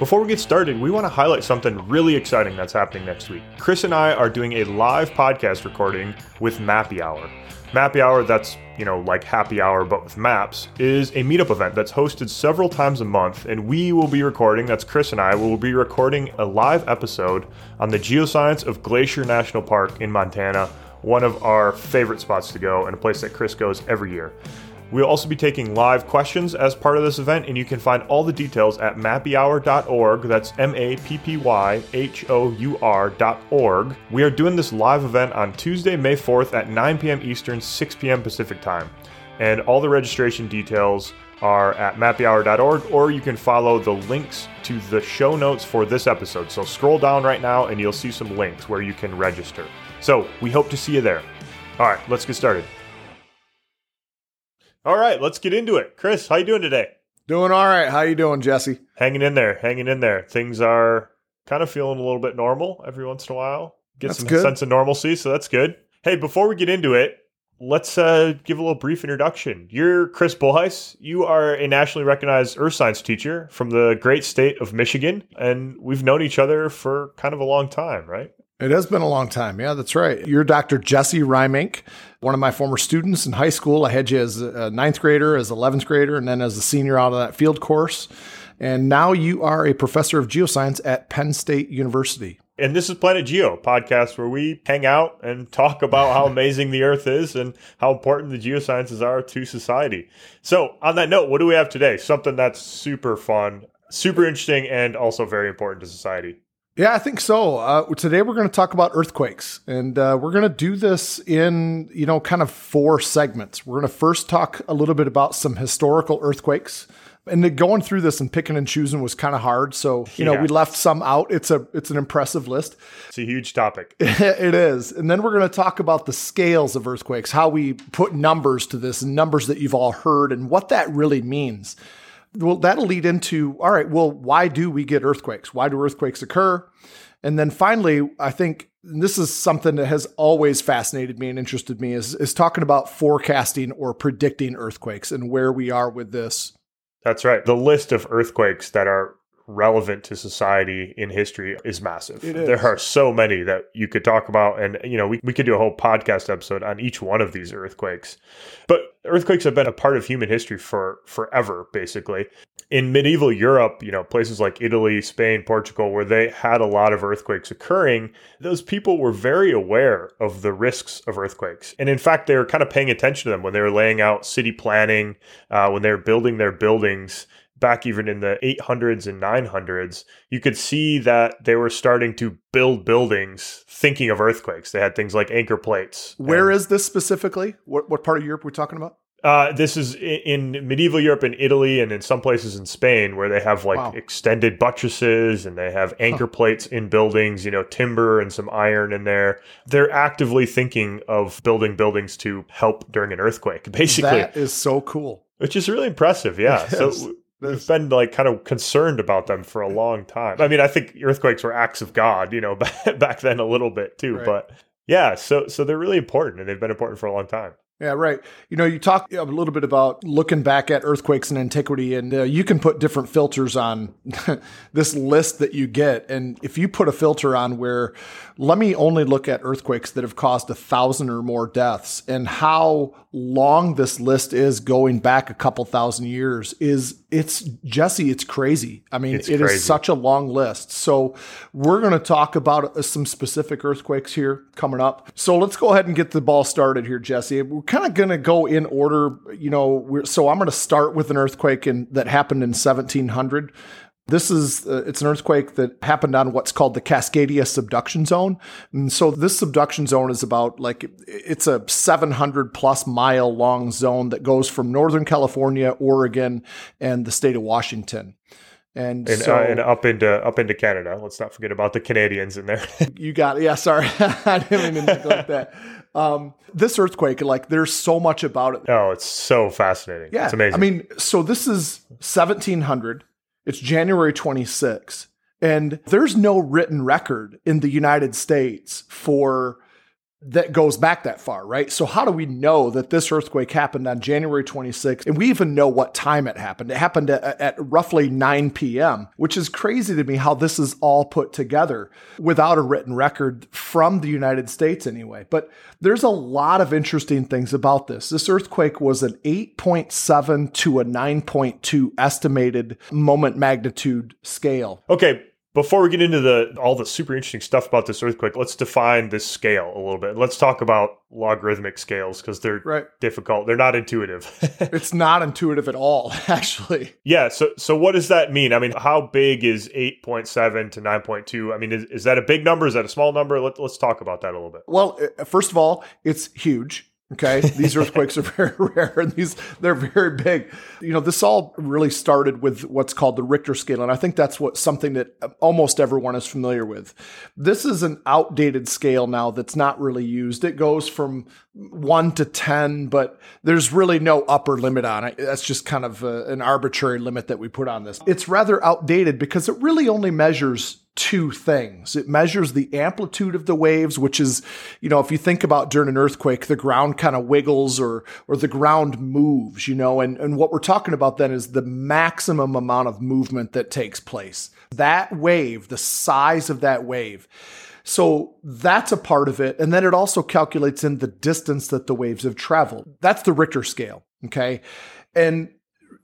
Before we get started, we want to highlight something really exciting that's happening next week. Chris and I are doing a live podcast recording with Mappy Hour. Mappy Hour, that's, you know, like happy hour but with maps, is a meetup event that's hosted several times a month, and we will be recording, that's Chris and I, will be recording a live episode on the geoscience of Glacier National Park in Montana, one of our favorite spots to go and a place that Chris goes every year. We'll also be taking live questions as part of this event, and you can find all the details at mappyhour.org. That's M A P P Y H O U R.org. We are doing this live event on Tuesday, May 4th at 9 p.m. Eastern, 6 p.m. Pacific time. And all the registration details are at mappyhour.org, or you can follow the links to the show notes for this episode. So scroll down right now, and you'll see some links where you can register. So we hope to see you there. All right, let's get started. All right, let's get into it. Chris, how you doing today? Doing all right. How you doing, Jesse? Hanging in there, hanging in there. Things are kind of feeling a little bit normal every once in a while. Get That's some good. sense of normalcy, so that's good. Hey, before we get into it, let's uh, give a little brief introduction. You're Chris Bolhuis. You are a nationally recognized earth science teacher from the great state of Michigan, and we've known each other for kind of a long time, right? It has been a long time. Yeah, that's right. You're Dr. Jesse Reimink, one of my former students in high school. I had you as a ninth grader, as 11th grader, and then as a senior out of that field course. And now you are a professor of geoscience at Penn State University. And this is Planet Geo, podcast where we hang out and talk about how amazing the Earth is and how important the geosciences are to society. So, on that note, what do we have today? Something that's super fun, super interesting, and also very important to society. Yeah, I think so. Uh, today we're going to talk about earthquakes, and uh, we're going to do this in you know kind of four segments. We're going to first talk a little bit about some historical earthquakes, and going through this and picking and choosing was kind of hard. So you know we left some out. It's a it's an impressive list. It's a huge topic. it is, and then we're going to talk about the scales of earthquakes, how we put numbers to this, and numbers that you've all heard, and what that really means. Well, that'll lead into all right. Well, why do we get earthquakes? Why do earthquakes occur? And then finally, I think this is something that has always fascinated me and interested me is, is talking about forecasting or predicting earthquakes and where we are with this. That's right. The list of earthquakes that are relevant to society in history is massive. Is. There are so many that you could talk about. And, you know, we, we could do a whole podcast episode on each one of these earthquakes. But earthquakes have been a part of human history for forever, basically. In medieval Europe, you know, places like Italy, Spain, Portugal, where they had a lot of earthquakes occurring, those people were very aware of the risks of earthquakes. And in fact, they were kind of paying attention to them when they were laying out city planning, uh, when they were building their buildings back even in the 800s and 900s, you could see that they were starting to build buildings thinking of earthquakes. They had things like anchor plates. Where And, is this specifically? What, what part of Europe are we talking about? uh, this is i- in medieval Europe in Italy and in some places in Spain where they have like Wow. extended buttresses and they have anchor plates in buildings, you know, timber and some iron in there. They're actively thinking of building buildings to help during an earthquake, basically, That is so cool. which is really impressive. Yeah. So We've been like kind of concerned about them for a long time. I mean, I think earthquakes were acts of God, you know, back then a little bit too. Right. But yeah, so so they're really important, and they've been important for a long time. Yeah, right. You know, you talk a little bit about looking back at earthquakes in antiquity, and uh, you can put different filters on this list that you get. And if you put a filter on where, let me only look at earthquakes that have caused a thousand or more deaths, and how long this list is going back a couple thousand years is it's Jesse, it's crazy. I mean, It's it is crazy. such a long list. So we're going to talk about uh, some specific earthquakes here coming up. So let's go ahead and get the ball started here, Jesse. We're kind of going to go in order. You know, we're, so I'm going to start with an earthquake in, that happened in 1700. This is uh, it's an earthquake that happened on what's called the Cascadia subduction zone. And so this subduction zone is about like it's a 700 plus mile long zone that goes from northern California, Oregon, and the state of Washington. And, And, so uh, and up into up into Canada. Let's not forget about the Canadians in there. you got it. Yeah, sorry. I didn't mean to neglect that. Um, this earthquake, like there's so much about it. oh, it's so fascinating. Yeah. it's amazing. I mean, so this is 1700. It's January 26. And there's no written record in the United States for that goes back that far, right? So how do we know that this earthquake happened on January 26th? And we even know what time it happened. It happened at, at, roughly 9 p.m., which is crazy to me how this is all put together without a written record from the United States anyway. But there's a lot of interesting things about this. This earthquake was an 8.7 to a 9.2 estimated moment magnitude scale. Okay, before we get into the all the super interesting stuff about this earthquake, let's define this scale a little bit. Let's talk about logarithmic scales because they're right. difficult. They're not intuitive. it's not intuitive at all, actually. Yeah. So so what does that mean? I mean, how big is eight point seven to nine point two? I mean, is, is that a big number? Is that a small number? Let, let's talk about that a little bit. Well, uh, first of all, it's huge. Okay, these earthquakes are very rare, and these they're very big. You know, this all really started with what's called the Richter scale, and I think that's what something that almost everyone is familiar with. This is an outdated scale now that's not really used. It goes from one to ten, but there's really no upper limit on it. That's just kind of a, an arbitrary limit that we put on this. It's rather outdated because it really only measures two things. It measures the amplitude of the waves, which is, you know, if you think about during an earthquake, the ground kind of wiggles or or the ground moves, you know, and, and what we're talking about then is the maximum amount of movement that takes place. That wave, the size of that wave. So that's a part of it. And then it also calculates in the distance that the waves have traveled. That's the Richter scale. Okay. And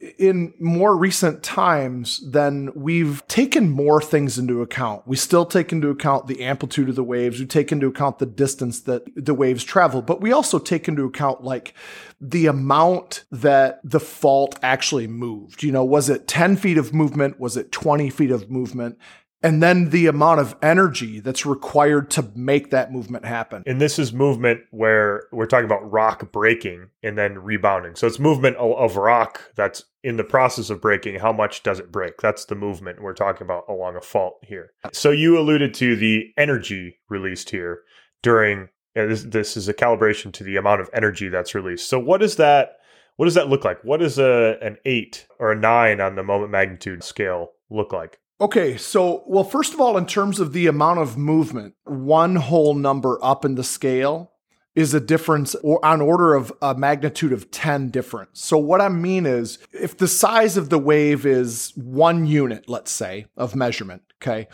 in more recent times, then we've taken more things into account. We still take into account the amplitude of the waves. We take into account the distance that the waves travel, but we also take into account like the amount that the fault actually moved. You know, was it 10 feet of movement? Was it 20 feet of movement? And then the amount of energy that's required to make that movement happen. And this is movement where we're talking about rock breaking and then rebounding. So it's movement of rock that's in the process of breaking. How much does it break? That's the movement we're talking about along a fault here. So you alluded to the energy released here during uh, this, this is a calibration to the amount of energy that's released. So what is that? What does that look like? What does a an eight or a nine on the moment magnitude scale look like? Okay, so, well, first of all, in terms of the amount of movement, one whole number up in the scale is a difference or on order of a magnitude of 10 difference. So what I mean is if the size of the wave is one unit, let's say, of measurement, okay,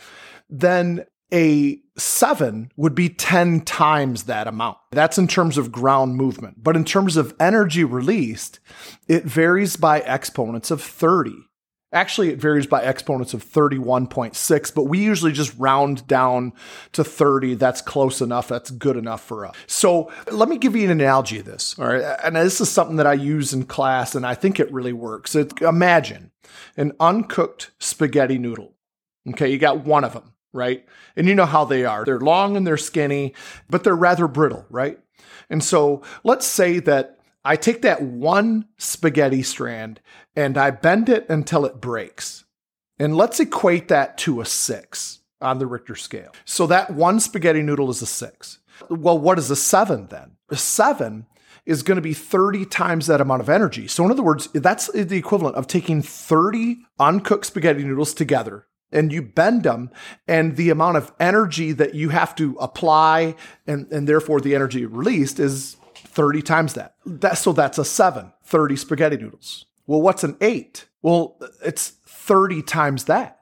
then a seven would be 10 times that amount. That's in terms of ground movement. But in terms of energy released, it varies by exponents of 30. Actually, it varies by exponents of 31.6, but we usually just round down to 30. That's close enough. That's good enough for us. So let me give you an analogy of this. All right. And this is something that I use in class and I think it really works. It, imagine an uncooked spaghetti noodle. Okay. You got one of them, right? And you know how they are. They're long and they're skinny, but they're rather brittle, right? And so let's say that I take that one spaghetti strand and I bend it until it breaks. And let's equate that to a six on the Richter scale. So that one spaghetti noodle is a six. Well, what is a seven then? A seven is going to be 30 times that amount of energy. So, in other words, that's the equivalent of taking 30 uncooked spaghetti noodles together and you bend them, and the amount of energy that you have to apply and, and therefore the energy released is 30 times that. that. So that's a seven, 30 spaghetti noodles. Well, what's an eight? Well, it's 30 times that.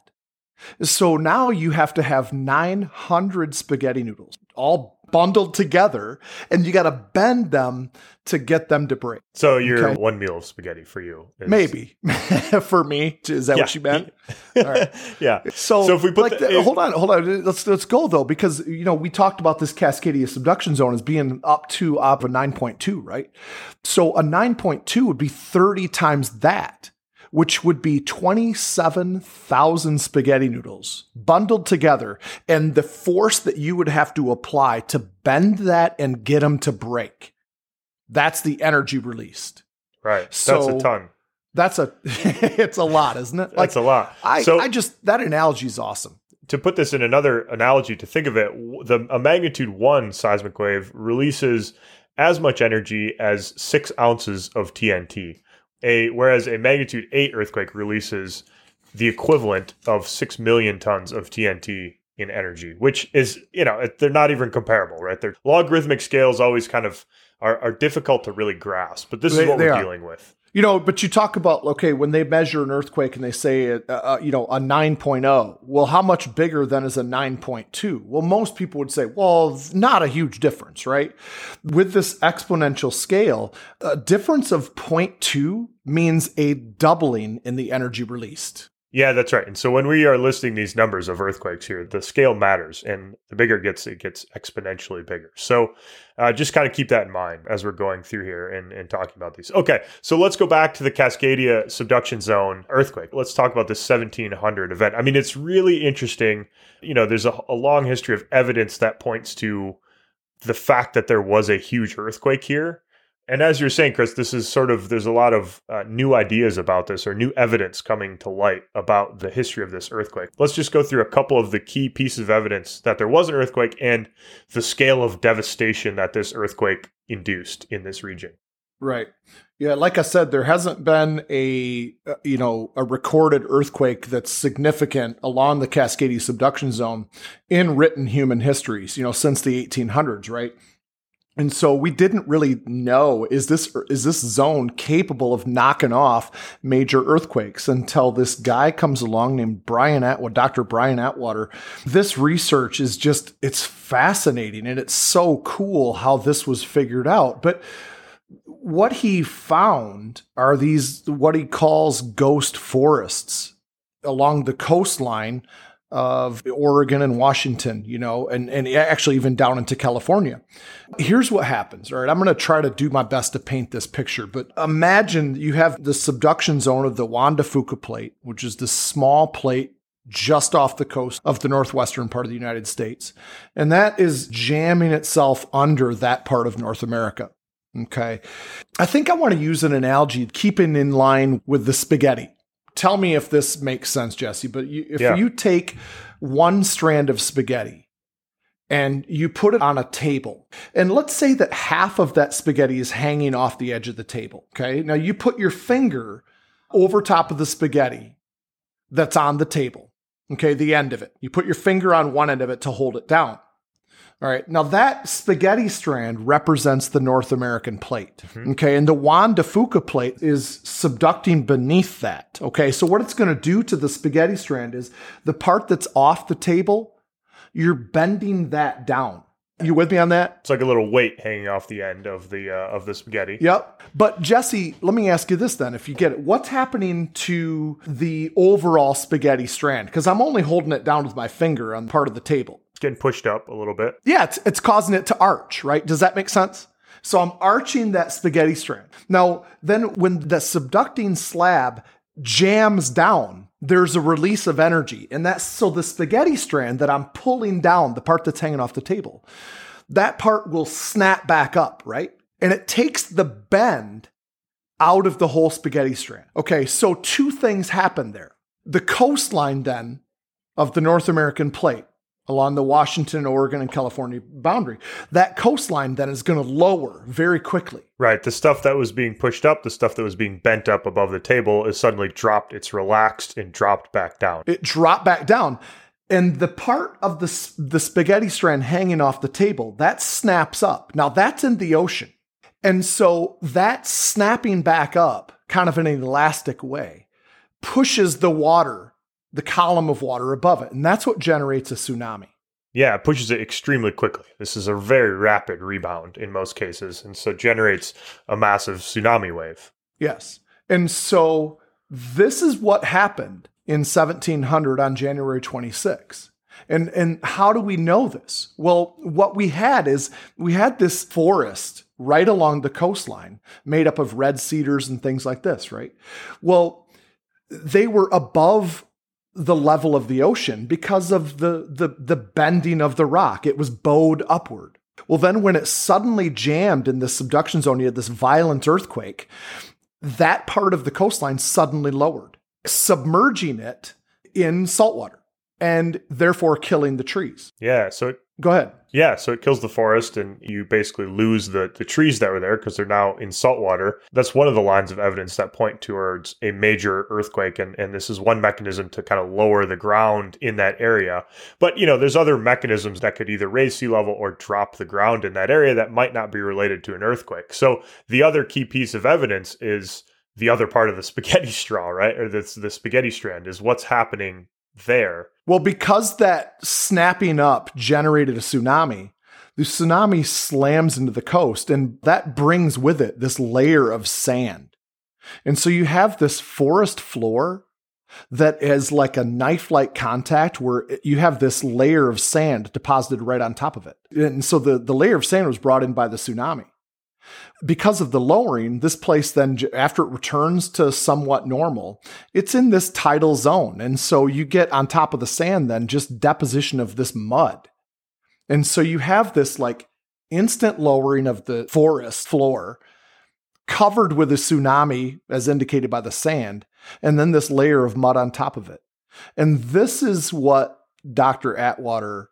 So now you have to have 900 spaghetti noodles, all bundled together and you got to bend them to get them to break. So your okay? one meal of spaghetti for you. Is... Maybe for me. Is that yeah. what you meant? All right. yeah. So, so if we put like the, if... hold on, hold on. Let's let's go though because you know we talked about this Cascadia subduction zone as being up to up a 9.2, right? So a 9.2 would be 30 times that which would be 27,000 spaghetti noodles bundled together. And the force that you would have to apply to bend that and get them to break, that's the energy released. Right. So that's a ton. That's a, it's a lot, isn't it? Like, that's a lot. I, so, I just, that analogy is awesome. To put this in another analogy, to think of it, the a magnitude one seismic wave releases as much energy as six ounces of TNT a whereas a magnitude 8 earthquake releases the equivalent of 6 million tons of TNT in energy, which is, you know, they're not even comparable, right? They're logarithmic scales always kind of are, are difficult to really grasp, but this They- is what we're are. dealing with. You know, but you talk about okay when they measure an earthquake and they say uh, uh, you know a 9.0. Well, how much bigger then is a 9.2? Well, most people would say, well, not a huge difference, right? With this exponential scale, a difference of 0.2 means a doubling in the energy released. Yeah, that's right. And so when we are listing these numbers of earthquakes here, the scale matters, and the bigger it gets, it gets exponentially bigger. So uh, just kind of keep that in mind as we're going through here and, and talking about these. Okay, so let's go back to the Cascadia subduction zone earthquake. Let's talk about this 1700 event. I mean, it's really interesting. You know, there's a, a long history of evidence that points to the fact that there was a huge earthquake here. And as you're saying, Chris, this is sort of there's a lot of uh, new ideas about this or new evidence coming to light about the history of this earthquake. Let's just go through a couple of the key pieces of evidence that there was an earthquake and the scale of devastation that this earthquake induced in this region. Right. Yeah, like I said, there hasn't been a uh, you know a recorded earthquake that's significant along the Cascadia subduction zone in written human histories, you know, since the 1800s, right? And so we didn't really know is this is this zone capable of knocking off major earthquakes until this guy comes along named Brian Atwater, Dr. Brian Atwater. This research is just it's fascinating and it's so cool how this was figured out. But what he found are these what he calls ghost forests along the coastline of Oregon and Washington, you know, and, and actually even down into California. Here's what happens. All right. I'm going to try to do my best to paint this picture, but imagine you have the subduction zone of the Juan de Fuca plate, which is this small plate just off the coast of the northwestern part of the United States. And that is jamming itself under that part of North America. Okay. I think I want to use an analogy, keeping in line with the spaghetti. Tell me if this makes sense, Jesse. But you, if Yeah. you take one strand of spaghetti and you put it on a table, and let's say that half of that spaghetti is hanging off the edge of the table. Okay. Now you put your finger over top of the spaghetti that's on the table. Okay. The end of it. You put your finger on one end of it to hold it down. All right. Now that spaghetti strand represents the North American plate. Okay. And the Juan de Fuca plate is subducting beneath that. Okay. So what it's going to do to the spaghetti strand is the part that's off the table, you're bending that down. You with me on that? It's like a little weight hanging off the end of the uh, of the spaghetti. Yep. But Jesse, let me ask you this then, if you get it. What's happening to the overall spaghetti strand? Because I'm only holding it down with my finger on part of the table. Getting pushed up a little bit. Yeah, it's, it's causing it to arch, right? Does that make sense? So I'm arching that spaghetti strand. Now, then when the subducting slab jams down, there's a release of energy. And that's so the spaghetti strand that I'm pulling down, the part that's hanging off the table, that part will snap back up, right? And it takes the bend out of the whole spaghetti strand. Okay, so two things happen there. The coastline then of the North American plate along the Washington, Oregon, and California boundary, that coastline then is going to lower very quickly. Right. The stuff that was being pushed up, the stuff that was being bent up above the table is suddenly dropped. It's relaxed and dropped back down. It dropped back down. And the part of the, the spaghetti strand hanging off the table, that snaps up. Now that's in the ocean. And so that snapping back up, kind of in an elastic way, pushes the water, the column of water above it. And that's what generates a tsunami. Yeah, it pushes it extremely quickly. This is a very rapid rebound in most cases, and so generates a massive tsunami wave. Yes. And so this is what happened in 1700 on January 26. And and how do we know this? Well, what we had is we had this forest right along the coastline made up of red cedars and things like this, right? Well, they were above the level of the ocean because of the the the bending of the rock. It was bowed upward. Well, then when it suddenly jammed in the subduction zone, you had this violent earthquake. That part of the coastline suddenly lowered, submerging it in salt water and therefore killing the trees. Yeah, so it Go ahead. Yeah, so it kills the forest and you basically lose the, the trees that were there because they're now in salt water. That's one of the lines of evidence that point towards a major earthquake. And, and this is one mechanism to kind of lower the ground in that area. But, you know, there's other mechanisms that could either raise sea level or drop the ground in that area that might not be related to an earthquake. So the other key piece of evidence is the other part of the spaghetti straw, right? Or the, the spaghetti strand is what's happening there. Well, because that snapping up generated a tsunami, the tsunami slams into the coast and that brings with it this layer of sand. And so you have this forest floor that is like a knife like contact where you have this layer of sand deposited right on top of it. And so the, the layer of sand was brought in by the tsunami because of the lowering, this place then, after it returns to somewhat normal, it's in this tidal zone. And so you get on top of the sand, then just deposition of this mud. And so you have this like instant lowering of the forest floor covered with a tsunami, as indicated by the sand, and then this layer of mud on top of it. And this is what Dr. Atwater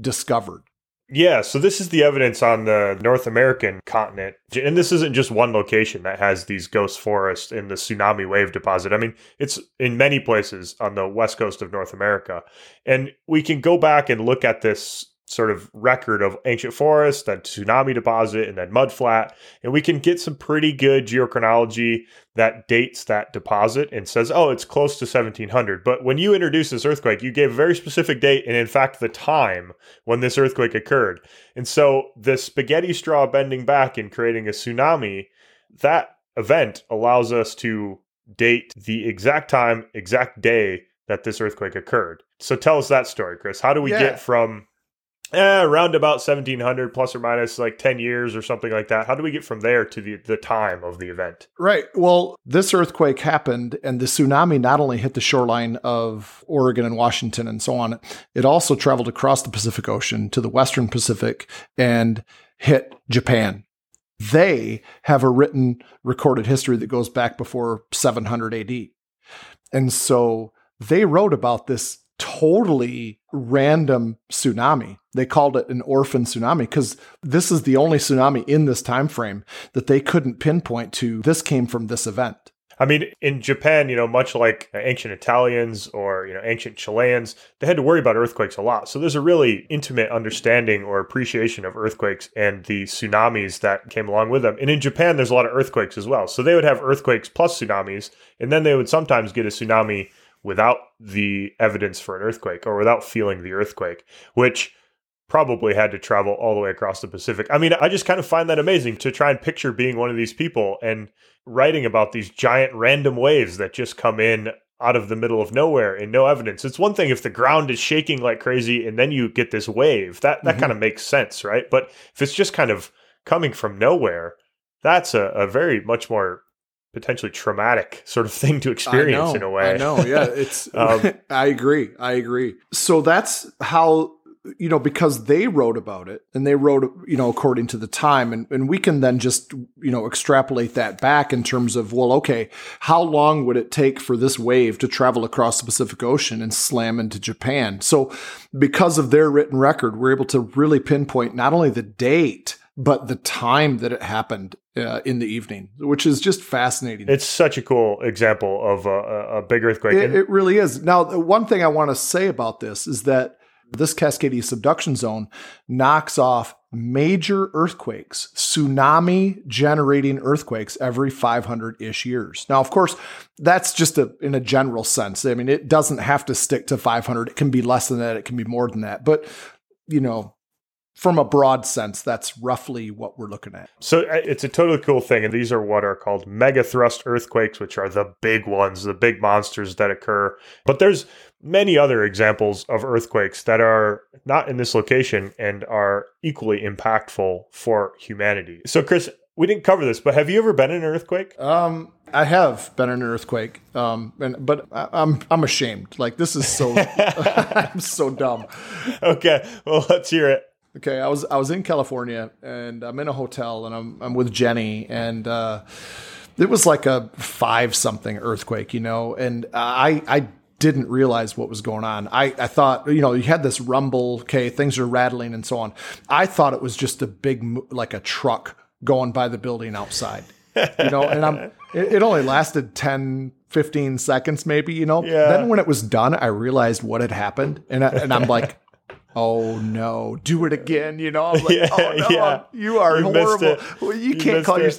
discovered. Yeah, so this is the evidence on the North American continent. And this isn't just one location that has these ghost forests in the tsunami wave deposit. I mean, it's in many places on the west coast of North America. And we can go back and look at this sort of record of ancient forest, then tsunami deposit, and then mudflat. And we can get some pretty good geochronology that dates that deposit and says, oh, it's close to 1700. But when you introduced this earthquake, you gave a very specific date and, in fact, the time when this earthquake occurred. And so the spaghetti straw bending back and creating a tsunami, that event allows us to date the exact time, exact day that this earthquake occurred. So tell us that story, Chris. How do we yeah. get from eh, around about 1700 plus or minus like 10 years or something like that. How do we get from there to the, the time of the event? Right. Well, this earthquake happened and the tsunami not only hit the shoreline of Oregon and Washington and so on, it also traveled across the Pacific Ocean to the Western Pacific and hit Japan. They have a written recorded history that goes back before 700 AD. And so they wrote about this totally random tsunami. They called it an orphan tsunami because this is the only tsunami in this time frame that they couldn't pinpoint to this came from this event. I mean, in Japan, you know, much like ancient Italians or, you know, ancient Chileans, they had to worry about earthquakes a lot. So there's a really intimate understanding or appreciation of earthquakes and the tsunamis that came along with them. And in Japan, there's a lot of earthquakes as well. So they would have earthquakes plus tsunamis, and then they would sometimes get a tsunami without the evidence for an earthquake or without feeling the earthquake, which probably had to travel all the way across the Pacific. I mean, I just kind of find that amazing to try and picture being one of these people and writing about these giant random waves that just come in out of the middle of nowhere and no evidence. It's one thing if the ground is shaking like crazy and then you get this wave. That that mm-hmm. kind of makes sense, right? But if it's just kind of coming from nowhere, that's a, a very much more potentially traumatic sort of thing to experience know, in a way. I know. Yeah, it's. um, I agree. I agree. So that's how you know because they wrote about it and they wrote you know according to the time and, and we can then just you know extrapolate that back in terms of well okay how long would it take for this wave to travel across the pacific ocean and slam into japan so because of their written record we're able to really pinpoint not only the date but the time that it happened uh, in the evening, which is just fascinating. It's such a cool example of a, a big earthquake. It, it, really is. Now, one thing I want to say about this is that this Cascadia subduction zone knocks off major earthquakes, tsunami generating earthquakes every 500 ish years. Now, of course, that's just a, in a general sense. I mean, it doesn't have to stick to 500. It can be less than that. It can be more than that. But, you know, from a broad sense, that's roughly what we're looking at. So uh, it's a totally cool thing. And these are what are called megathrust earthquakes, which are the big ones, the big monsters that occur. But there's many other examples of earthquakes that are not in this location and are equally impactful for humanity. So, Chris, we didn't cover this, but have you ever been in an earthquake? Um, I have been in an earthquake, um, and but I, I'm I'm ashamed. Like this is so I'm so dumb. Okay, well let's hear it. Okay, I was I was in California and I'm in a hotel and I'm I'm with Jenny and uh, it was like a five something earthquake, you know, and I I didn't realize what was going on. I, I thought, you know, you had this rumble, okay, things are rattling and so on. I thought it was just a big, like a truck going by the building outside, you know, and I'm, it, it only lasted 10, 15 seconds maybe, you know. Yeah. Then when it was done, I realized what had happened. And, I, and I'm like, oh no, do it again. You know, I'm like, Yeah, oh no, yeah. you are You horrible. Well, you, You can't call your,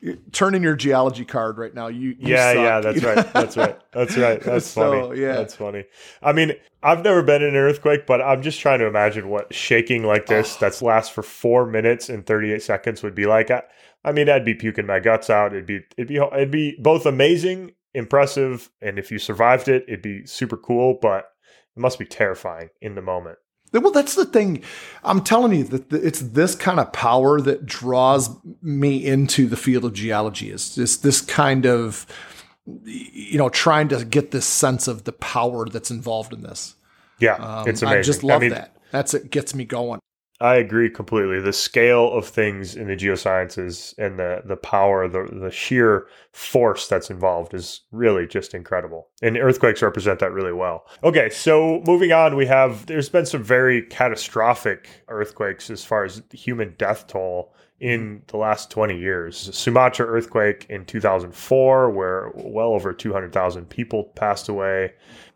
you're turning your geology card right now. You, you yeah, suck. yeah, that's right. That's right. That's right. That's So, funny. yeah. That's funny. I mean, I've never been in an earthquake, but I'm just trying to imagine what shaking like this oh. that's lasts for four minutes and 38 seconds would be like. I, I mean, I'd be puking my guts out. It'd be, it'd be, it'd be both amazing, impressive, and if you survived it, it'd be super cool. But it must be terrifying in the moment. Well, that's the thing. I'm telling you that it's this kind of power that draws me into the field of geology. Is this this kind of you know trying to get this sense of the power that's involved in this. Yeah, Um, it's amazing. I just love mean, that. That's it gets me going. I agree completely. The scale of things in the geosciences and the the power, the the sheer force that's involved is really just incredible. And earthquakes represent that really well. Okay, so moving on, we have there's been some very catastrophic earthquakes as far as human death toll in the last 20 years. Sumatra earthquake in 2004 where well over 200,000 people passed away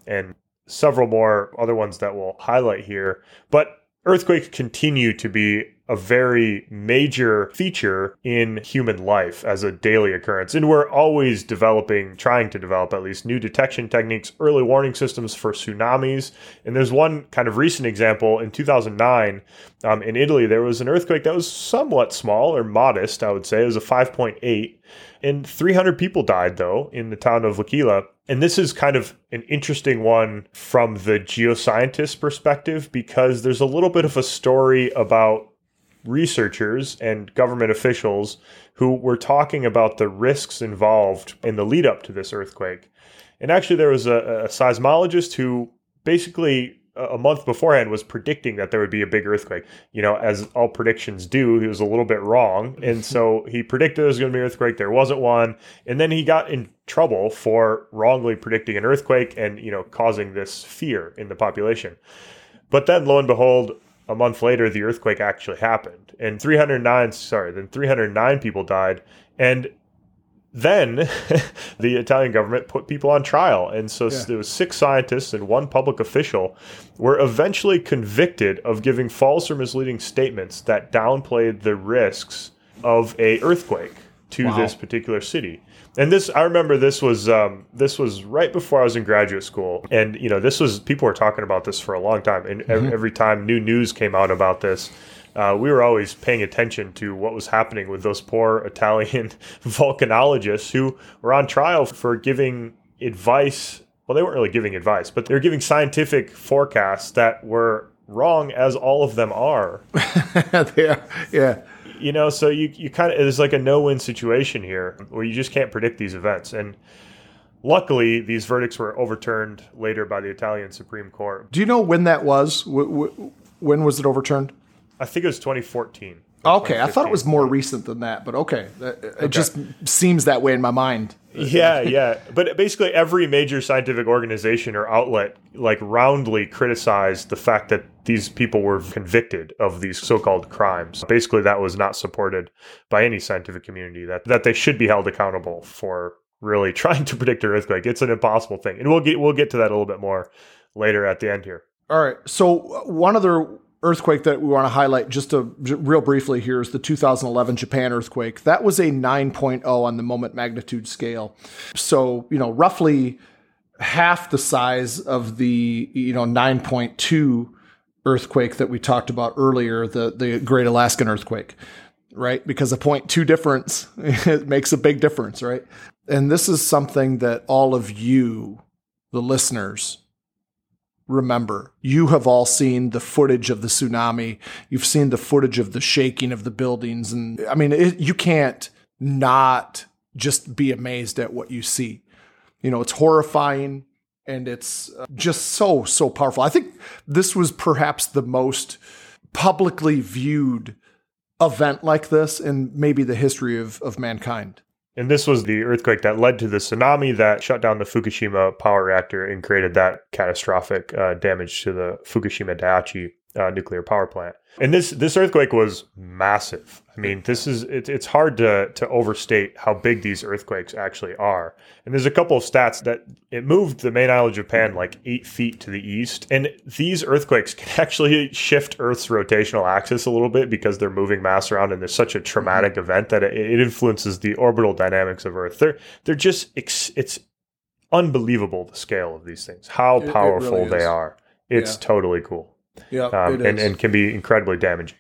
and several more other ones that we'll highlight here. But earthquakes continue to be a very major feature in human life as a daily occurrence. And we're always developing, trying to develop at least new detection techniques, early warning systems for tsunamis. And there's one kind of recent example in 2009 um, in Italy, there was an earthquake that was somewhat small or modest, I would say. It was a 5.8. And 300 people died, though, in the town of L'Aquila. And this is kind of an interesting one from the geoscientist perspective because there's a little bit of a story about researchers and government officials who were talking about the risks involved in the lead up to this earthquake. And actually, there was a, a seismologist who basically a month beforehand was predicting that there would be a big earthquake. You know, as all predictions do, he was a little bit wrong. And so he predicted there was going to be an earthquake. There wasn't one. And then he got in trouble for wrongly predicting an earthquake and, you know, causing this fear in the population. But then lo and behold, a month later, the earthquake actually happened. And 309, sorry, then 309 people died. And then the Italian government put people on trial. And so Yeah. there was six scientists and one public official were eventually convicted of giving false or misleading statements that downplayed the risks of a earthquake to Wow. this particular city. And this, I remember this was um, this was right before I was in graduate school, and you know this was people were talking about this for a long time, and ev- every time new news came out about this, uh, we were always paying attention to what was happening with those poor Italian volcanologists who were on trial for giving advice. Well, they weren't really giving advice, but they were giving scientific forecasts that were wrong, as all of them are. yeah, yeah. You know, so you you kind of it's like a no-win situation here where you just can't predict these events. And luckily, these verdicts were overturned later by the Italian Supreme Court. Do you know when that was? When was it overturned? I think it was 2014. Okay, I thought it was more recent than that, but okay, it just seems that way in my mind. Yeah, yeah. But basically, every major scientific organization or outlet like roundly criticized the fact that these people were convicted of these so-called crimes. Basically, that was not supported by any scientific community. That that they should be held accountable for really trying to predict an earthquake. It's an impossible thing, and we'll get we'll get to that a little bit more later at the end here. All right. So one other earthquake that we want to highlight just j- real briefly here is the 2011 Japan earthquake. That was a 9.0 on the moment magnitude scale. So, you know, roughly half the size of the, you know, 9.2 earthquake that we talked about earlier, the the Great Alaskan earthquake, right? Because a 0.2 difference it makes a big difference, right? And this is something that all of you, the listeners, remember. You have all seen the footage of the tsunami. You've seen the footage of the shaking of the buildings. And I mean, it, you can't not just be amazed at what you see. You know, it's horrifying and it's uh, just so, so powerful. I think this was perhaps the most publicly viewed event like this in maybe the history of, of mankind. And this was the earthquake that led to the tsunami that shut down the Fukushima power reactor and created that catastrophic uh, damage to the Fukushima Daiichi uh, nuclear power plant. And this this earthquake was massive. I mean, this is it, it's hard to to overstate how big these earthquakes actually are. And there's a couple of stats that it moved the main island of Japan like eight feet to the east. And these earthquakes can actually shift Earth's rotational axis a little bit because they're moving mass around, and there's such a traumatic mm-hmm. event that it, it influences the orbital dynamics of Earth. They're they're just it's unbelievable the scale of these things, how powerful really they are. It's yeah. totally cool. Yeah, um, and, and can be incredibly damaging.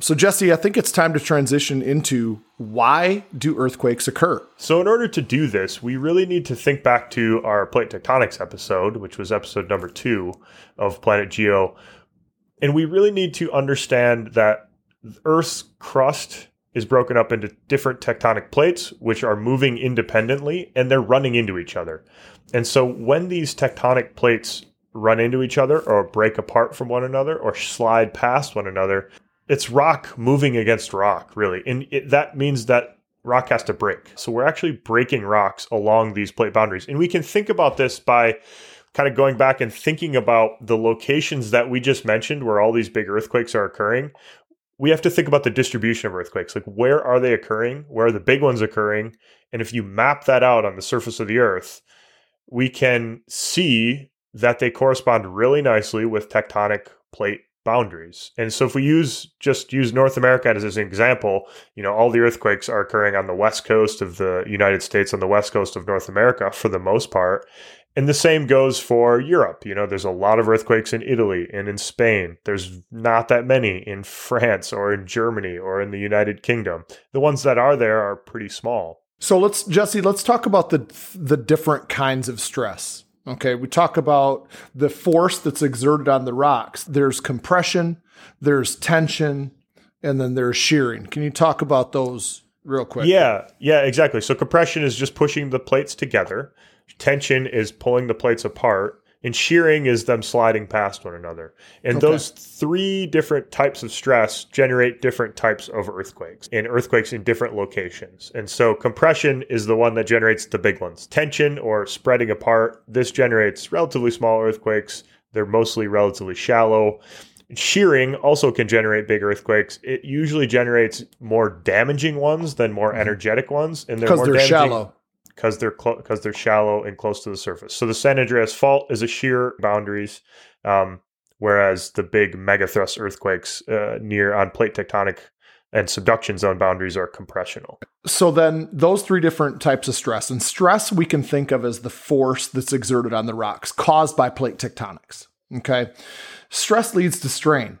So, Jesse, I think it's time to transition into why do earthquakes occur? So, in order to do this, we really need to think back to our plate tectonics episode, which was episode number two of Planet Geo. And we really need to understand that Earth's crust is broken up into different tectonic plates, which are moving independently and they're running into each other. And so, when these tectonic plates run into each other or break apart from one another or slide past one another. It's rock moving against rock, really. And it, that means that rock has to break. So we're actually breaking rocks along these plate boundaries. And we can think about this by kind of going back and thinking about the locations that we just mentioned where all these big earthquakes are occurring. We have to think about the distribution of earthquakes. Like, where are they occurring? Where are the big ones occurring? And if you map that out on the surface of the earth, we can see that they correspond really nicely with tectonic plate boundaries. And so if we use just use North America as, an example, you know, all the earthquakes are occurring on the west coast of the United States on the west coast of North America for the most part. And the same goes for Europe. You know, there's a lot of earthquakes in Italy and in Spain. There's not that many in France or in Germany or in the United Kingdom. The ones that are there are pretty small. So let's Jesse, let's talk about the the different kinds of stress. Okay, we talk about the force that's exerted on the rocks. There's compression, there's tension, and then there's shearing. Can you talk about those real quick? Yeah, yeah, exactly. So compression is just pushing the plates together. Tension is pulling the plates apart and shearing is them sliding past one another. And okay. those three different types of stress generate different types of earthquakes and earthquakes in different locations. And so compression is the one that generates the big ones. Tension or spreading apart, this generates relatively small earthquakes. They're mostly relatively shallow. Shearing also can generate big earthquakes. It usually generates more damaging ones than more mm-hmm. energetic ones, and they're because they're shallow because they're because clo- they're shallow and close to the surface. So the San Andreas Fault is a shear boundaries, um, whereas the big megathrust earthquakes uh, near on plate tectonic and subduction zone boundaries are compressional. So then those three different types of stress and stress we can think of as the force that's exerted on the rocks caused by plate tectonics. Okay. Stress leads to strain.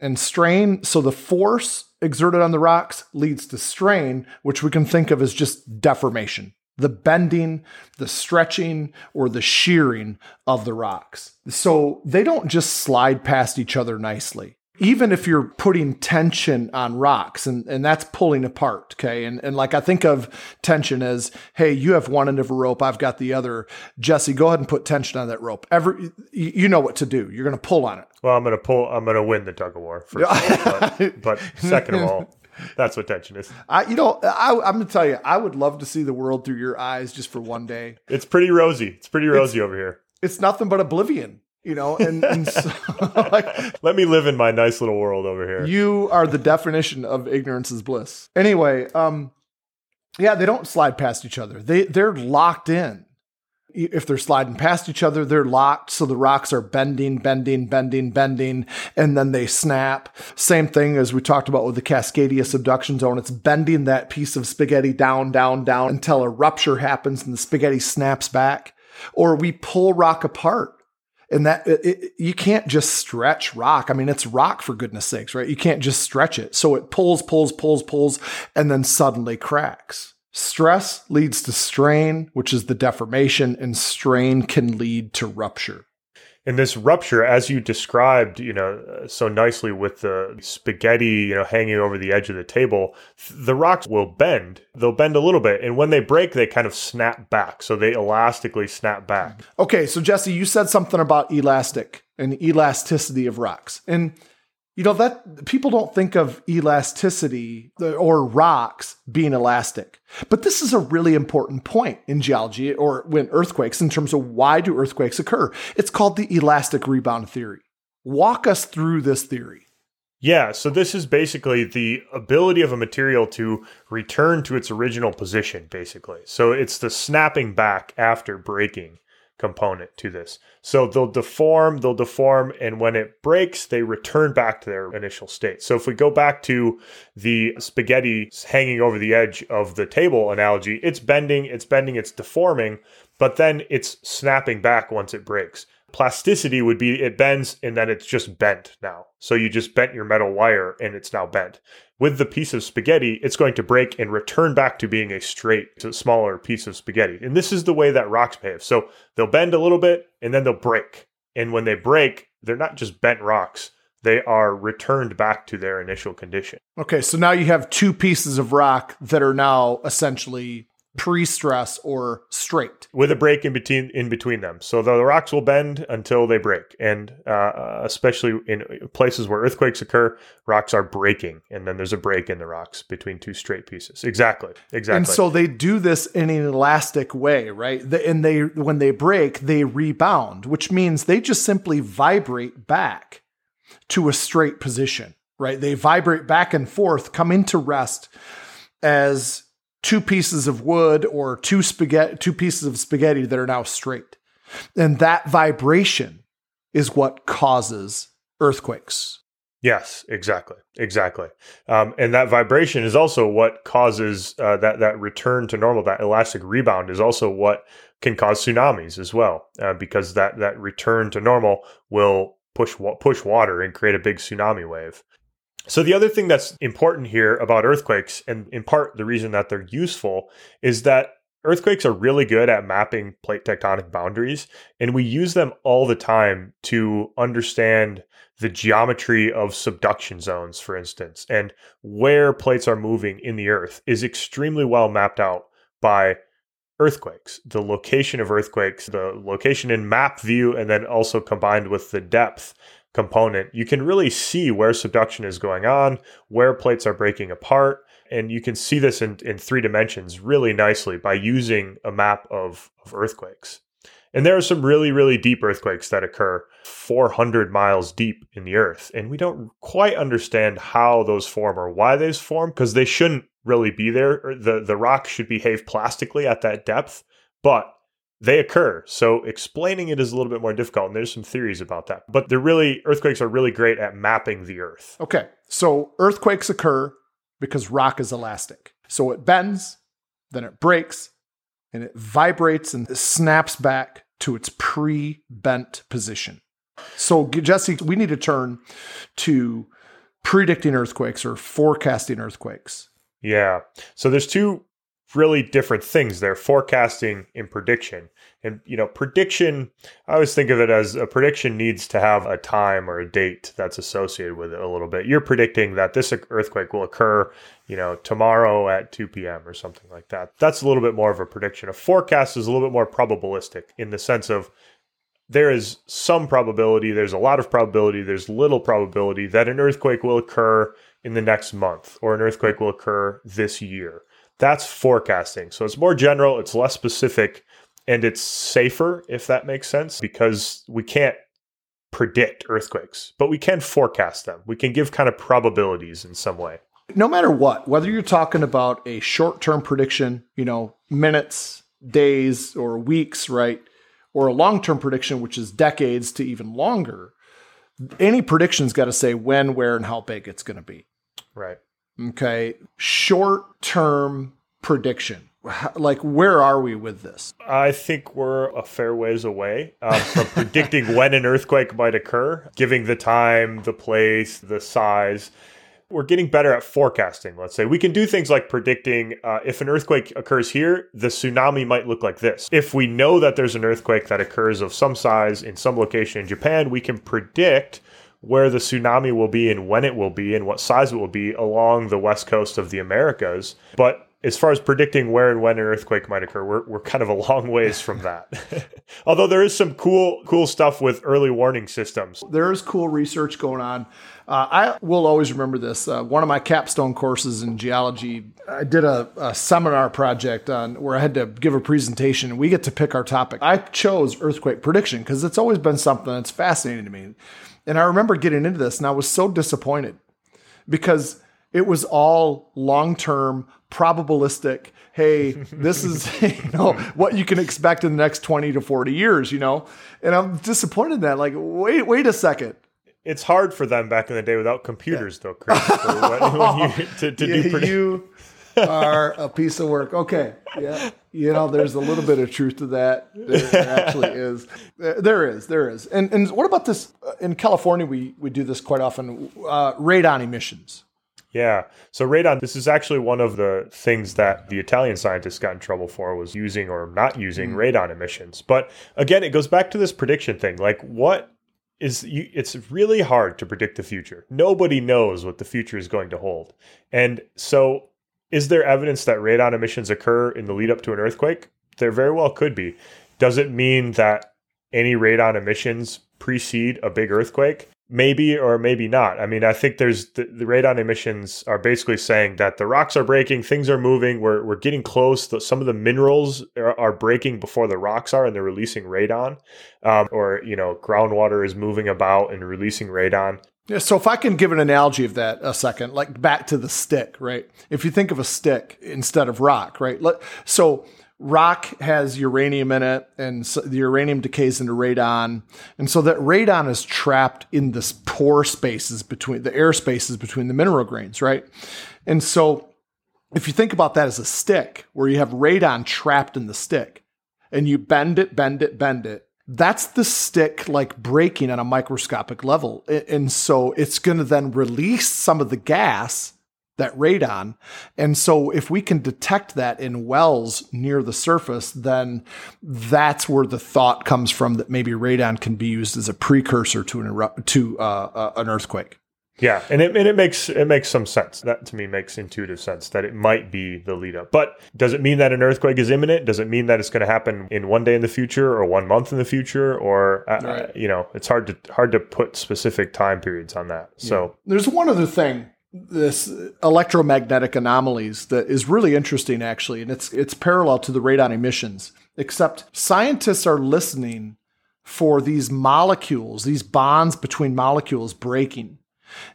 And strain, so the force exerted on the rocks leads to strain, which we can think of as just deformation the bending, the stretching, or the shearing of the rocks. So they don't just slide past each other nicely. Even if you're putting tension on rocks and, and that's pulling apart, okay? And, and like I think of tension as, hey, you have one end of a rope, I've got the other. Jesse, go ahead and put tension on that rope. Every you know what to do. You're gonna pull on it. Well, I'm gonna pull I'm gonna win the tug of war first but, but second of all, That's what tension is. I, you know, I, am gonna tell you, I would love to see the world through your eyes just for one day. It's pretty rosy. It's pretty rosy it's, over here. It's nothing but oblivion, you know. And, and so, like, let me live in my nice little world over here. You are the definition of ignorance is bliss. Anyway, um, yeah, they don't slide past each other. They they're locked in if they're sliding past each other, they're locked. So the rocks are bending, bending, bending, bending, and then they snap. Same thing as we talked about with the Cascadia subduction zone. It's bending that piece of spaghetti down, down, down until a rupture happens and the spaghetti snaps back. Or we pull rock apart. And that it, it, you can't just stretch rock. I mean, it's rock for goodness sakes, right? You can't just stretch it. So it pulls, pulls, pulls, pulls, and then suddenly cracks. Stress leads to strain, which is the deformation, and strain can lead to rupture. And this rupture, as you described, you know, uh, so nicely with the spaghetti, you know, hanging over the edge of the table, the rocks will bend. They'll bend a little bit. And when they break, they kind of snap back. So they elastically snap back. Okay. So, Jesse, you said something about elastic and elasticity of rocks. And You know that people don't think of elasticity or rocks being elastic. But this is a really important point in geology or when earthquakes in terms of why do earthquakes occur. It's called the elastic rebound theory. Walk us through this theory. Yeah, so this is basically the ability of a material to return to its original position, basically. So it's the snapping back after breaking component to this. So they'll deform, they'll deform, and when it breaks, they return back to their initial state. So if we go back to the spaghetti hanging over the edge of the table analogy, it's bending, it's bending, it's deforming, but then it's snapping back once it breaks plasticity would be it bends and then it's just bent now. So you just bent your metal wire and it's now bent. With the piece of spaghetti, it's going to break and return back to being a straight, smaller piece of spaghetti. And this is the way that rocks behave. So they'll bend a little bit and then they'll break. And when they break, they're not just bent rocks, they are returned back to their initial condition. Okay, so now you have two pieces of rock that are now essentially pre-stress or straight. With a break in between in between them. So the rocks will bend until they break. And uh, especially in places where earthquakes occur rocks are breaking. And then there's a break in the rocks between two straight pieces. Exactly. Exactly. And so they do this in an elastic way right? And they when they break they rebound which means they just simply vibrate back to a straight position right? They vibrate back and forth come into rest as two pieces of wood or two spaghetti two pieces of spaghetti that are now straight. And that vibration is what causes earthquakes. Yes, exactly, exactly, um, and that vibration is also what causes uh, that that return to normal. That elastic rebound is also what can cause tsunamis as well, uh, because that that return to normal will push push water and create a big tsunami wave. So, the other thing that's important here about earthquakes, and in part the reason that they're useful, is that earthquakes are really good at mapping plate tectonic boundaries, and we use them all the time to understand the geometry of subduction zones, for instance, and where plates are moving in the earth is extremely well mapped out by earthquakes. The location of earthquakes, the location in map view, and then also combined with the depth component, you can really see where subduction is going on, where plates are breaking apart. And you can see this in, in three dimensions really nicely by using a map of, of earthquakes. And there are some really, really deep earthquakes that occur 400 miles deep in the earth. And we don't quite understand how those form or why those form because they shouldn't really be there. The, the rock should behave plastically at that depth. But they occur. So explaining it is a little bit more difficult, and there's some theories about that. But they're really earthquakes are really great at mapping the earth. Okay. So earthquakes occur because rock is elastic. So it bends, then it breaks, and it vibrates and snaps back to its pre-bent position. So Jesse, we need to turn to predicting earthquakes or forecasting earthquakes. Yeah. So there's two really different things. There forecasting and prediction. And you know prediction i always think of it as a prediction needs to have a time or a date that's associated with it a little bit. You're predicting that this earthquake will occur you know tomorrow at 2 p.m or something like that. That's a little bit more of a prediction. A forecast is a little bit more probabilistic in the sense of there is some probability there's a lot of probability there's little probability that an earthquake will occur in the next month or an earthquake will occur this year that's forecasting. So it's more general, it's less specific, and it's safer, if that makes sense, because we can't predict earthquakes, but we can forecast them. We can give kind of probabilities in some way. No matter what, whether you're talking about a short term prediction, you know, minutes, days, or weeks, right? Or a long term prediction, which is decades to even longer, any prediction's got to say when, where, and how big it's going to be. Right. Okay. Short term prediction. Like, where are we with this? I think we're a fair ways away um, from predicting when an earthquake might occur, giving the time, the place, the size. We're getting better at forecasting, let's say. We can do things like predicting uh, if an earthquake occurs here, the tsunami might look like this. If we know that there's an earthquake that occurs of some size in some location in Japan, we can predict where the tsunami will be and when it will be and what size it will be along the west coast of the Americas. But as far as predicting where and when an earthquake might occur, we're, we're kind of a long ways from that. Although there is some cool cool stuff with early warning systems. There is cool research going on. Uh, I will always remember this. Uh, one of my capstone courses in geology, I did a, a, seminar project on where I had to give a presentation, and we get to pick our topic. I chose earthquake prediction because it's always been something that's fascinating to me. And I remember getting into this, and I was so disappointed because it was all long term, probabilistic. Hey, this is you know what you can expect in the next twenty to forty years. You know, and I'm disappointed in that. Like, wait, wait a second. It's hard for them back in the day without computers, yeah. though, Chris. you, to, to yeah, do predict- you are a piece of work. Okay, yeah, you know, there's a little bit of truth to that. There actually is. There is. There is. And and what about this? In California, we we do this quite often. Uh, radon emissions. Yeah. So radon, this is actually one of the things that the Italian scientists got in trouble for was using or not using mm. radon emissions. But again, it goes back to this prediction thing. Like what is you, it's really hard to predict the future. Nobody knows what the future is going to hold. And so is there evidence that radon emissions occur in the lead up to an earthquake? There very well could be. Does it mean that any radon emissions precede a big earthquake? maybe or maybe not. I mean, I think there's the, the, radon emissions are basically saying that the rocks are breaking, things are moving, we're, we're getting close. The, some of the minerals are, are, breaking before the rocks are, and they're releasing radon. Um, or you know, groundwater is moving about and releasing radon. Yeah, so if I can give an analogy of that a second, like back to the stick, right? If you think of a stick instead of rock, right? So rock has uranium in it, and so the uranium decays into radon, and so that radon is trapped in the pore spaces between the air spaces between the mineral grains, right? And so, if you think about that as a stick, where you have radon trapped in the stick, and you bend it, bend it, bend it, that's the stick like breaking on a microscopic level, and so it's going to then release some of the gas that radon. And so if we can detect that in wells near the surface, then that's where the thought comes from that maybe radon can be used as a precursor to an to uh, uh, an earthquake. Yeah, and it and it makes it makes some sense. That to me makes intuitive sense that it might be the lead up. But does it mean that an earthquake is imminent? Does it mean that it's going to happen in one day in the future or one month in the future or uh, right. you know, it's hard to hard to put specific time periods on that. So yeah. There's one other thing this electromagnetic anomalies that is really interesting actually and it's it's parallel to the radon emissions except scientists are listening for these molecules these bonds between molecules breaking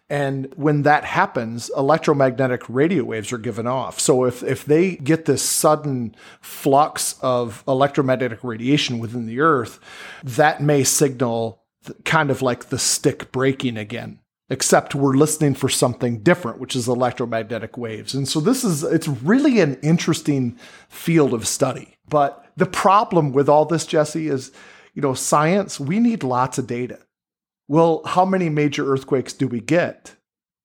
and when that happens electromagnetic radio waves are given off so if if they get this sudden flux of electromagnetic radiation within the earth that may signal kind of like the stick breaking again except we're listening for something different, which is electromagnetic waves. And so this is, it's really an interesting field of study. But the problem with all this, Jesse, is, you know, science, we need lots of data. Well, how many major earthquakes do we get,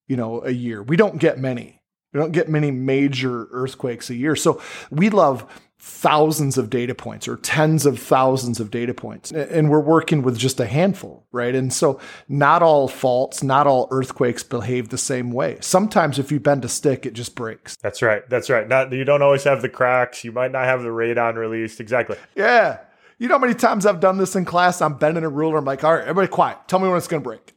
you know, a year? We don't get many. We don't get many major earthquakes a year. So we love thousands of data points or tens of thousands of data points. And we're working with just a handful, right? And so not all faults, not all earthquakes behave the same way. Sometimes if you bend a stick, it just breaks. That's right. That's right. Not you don't always have the cracks. You might not have the radon released. Exactly. Yeah. You know how many times I've done this in class? I'm bending a ruler. I'm like, all right, everybody quiet. Tell me when it's going to break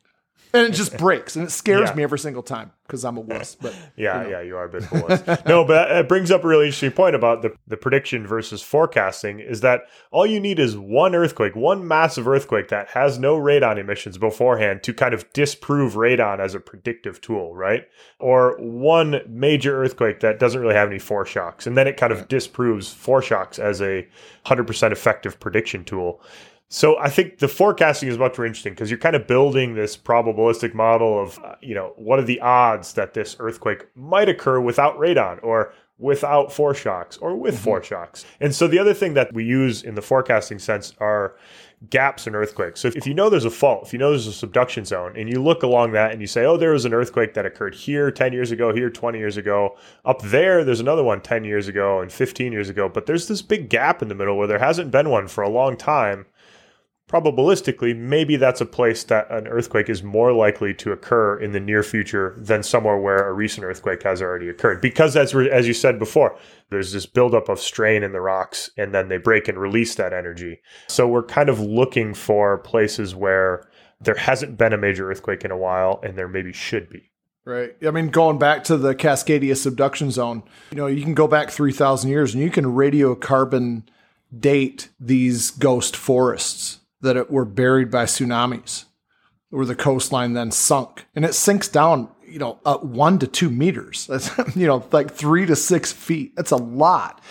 and it just breaks and it scares yeah. me every single time because I'm a wuss. But yeah, you know. yeah, you are a bit of a wuss. no, but it brings up a really interesting point about the, the prediction versus forecasting is that all you need is one earthquake, one massive earthquake that has no radon emissions beforehand to kind of disprove radon as a predictive tool, right? Or one major earthquake that doesn't really have any foreshocks, and then it kind of disproves foreshocks as a 100% effective prediction tool. So I think the forecasting is much more interesting because you're kind of building this probabilistic model of, uh, you know, what are the odds that this earthquake might occur without radon or without foreshocks or with mm-hmm. foreshocks. And so the other thing that we use in the forecasting sense are gaps in earthquakes. So if you know there's a fault, if you know there's a subduction zone, and you look along that and you say, oh, there was an earthquake that occurred here 10 years ago, here 20 years ago, up there, there's another one 10 years ago and 15 years ago, but there's this big gap in the middle where there hasn't been one for a long time probabilistically, maybe that's a place that an earthquake is more likely to occur in the near future than somewhere where a recent earthquake has already occurred. Because as as you said before, there's this buildup of strain in the rocks, and then they break and release that energy. So we're kind of looking for places where there hasn't been a major earthquake in a while, and there maybe should be. Right. I mean, going back to the Cascadia subduction zone, you know, you can go back 3,000 years and you can radiocarbon date these ghost forests that it were buried by tsunamis, where the coastline then sunk, and it sinks down, you know, uh, one to two meters. That's you know, like three to six feet. That's a lot,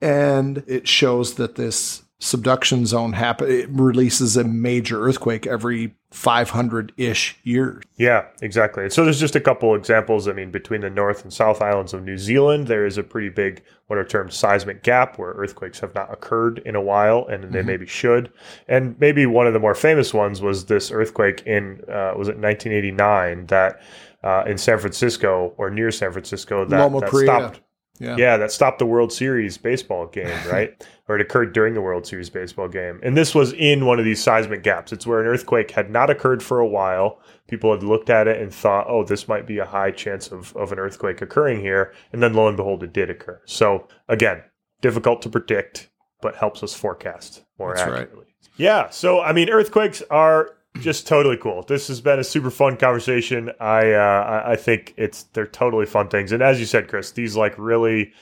and it shows that this subduction zone happen it releases a major earthquake every 500 ish years. Yeah, exactly. So there's just a couple examples. I mean, between the North and South Islands of New Zealand, there is a pretty big, what are termed seismic gap where earthquakes have not occurred in a while and they mm-hmm. maybe should. And maybe one of the more famous ones was this earthquake in, uh, was it 1989 that uh, in San Francisco or near San Francisco that, that stopped yeah. yeah, that stopped the World Series baseball game, right? or it occurred during the World Series baseball game. And this was in one of these seismic gaps. It's where an earthquake had not occurred for a while. People had looked at it and thought, oh, this might be a high chance of, of an earthquake occurring here. And then lo and behold, it did occur. So again, difficult to predict, but helps us forecast more That's accurately. Right. Yeah. So, I mean, earthquakes are just totally cool. This has been a super fun conversation. I uh, I think it's they're totally fun things, and as you said, Chris, these like really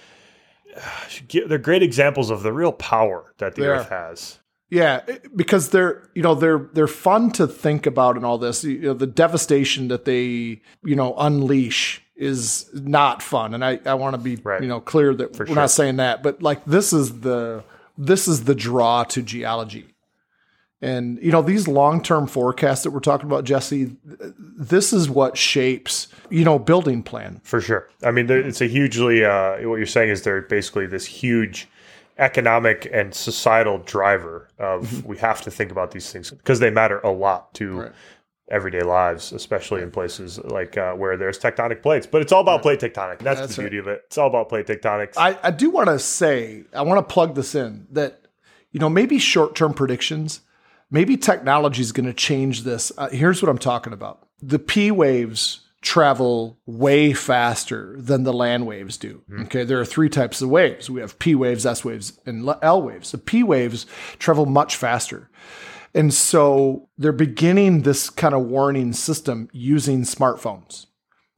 they're great examples of the real power that the Earth has. Yeah, because they're you know they're they're fun to think about and all this. You know, the devastation that they you know unleash is not fun, and I I want to be right. you know clear that For we're sure. not saying that, but like this is the this is the draw to geology and you know these long-term forecasts that we're talking about, Jesse, this is what shapes you know building plan for sure. I mean, it's a hugely uh, what you're saying is they're basically this huge economic and societal driver of mm-hmm. we have to think about these things because they matter a lot to right. everyday lives, especially in places like uh, where there's tectonic plates. But it's all about plate tectonic. That's, That's the beauty right. of it. It's all about plate tectonics. I, I do want to say, I want to plug this in that you know maybe short-term predictions maybe technology is going to change this. Uh, here's what I'm talking about the P waves travel way faster than the land waves do. Mm. Okay, there are three types of waves. We have P waves, S waves, and L waves. The P waves travel much faster. And so they're beginning this kind of warning system using smartphones.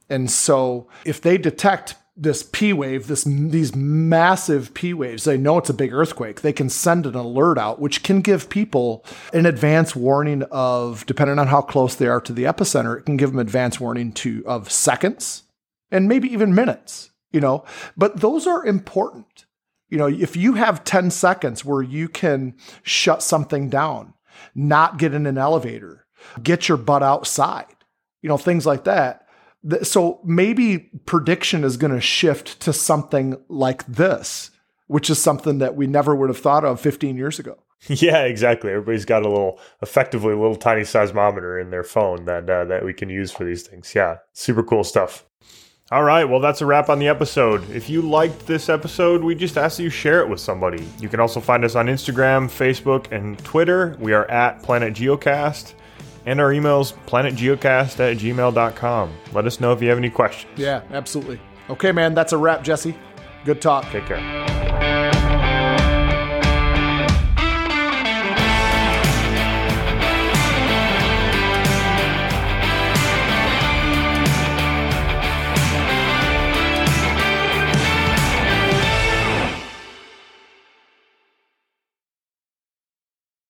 And so if they detect this P wave, this these massive P waves. They know it's a big earthquake. They can send an alert out, which can give people an advance warning of, depending on how close they are to the epicenter, it can give them advance warning to of seconds and maybe even minutes. You know, but those are important. You know, if you have 10 seconds where you can shut something down, not get in an elevator, get your butt outside, you know, things like that so maybe prediction is going to shift to something like this, which is something that we never would have thought of 15 years ago. Yeah, exactly. Everybody's got a little, effectively, a little tiny seismometer in their phone that uh, that we can use for these things. Yeah, super cool stuff. All right, well, that's a wrap on the episode. If you liked this episode, we just ask that you share it with somebody. You can also find us on Instagram, Facebook, and Twitter. We are at Planet Geocast. And our email's planetgeocast at gmail.com. Let us know if you have any questions. Yeah, absolutely. Okay, man, that's a wrap, Jesse. Good talk. Take care.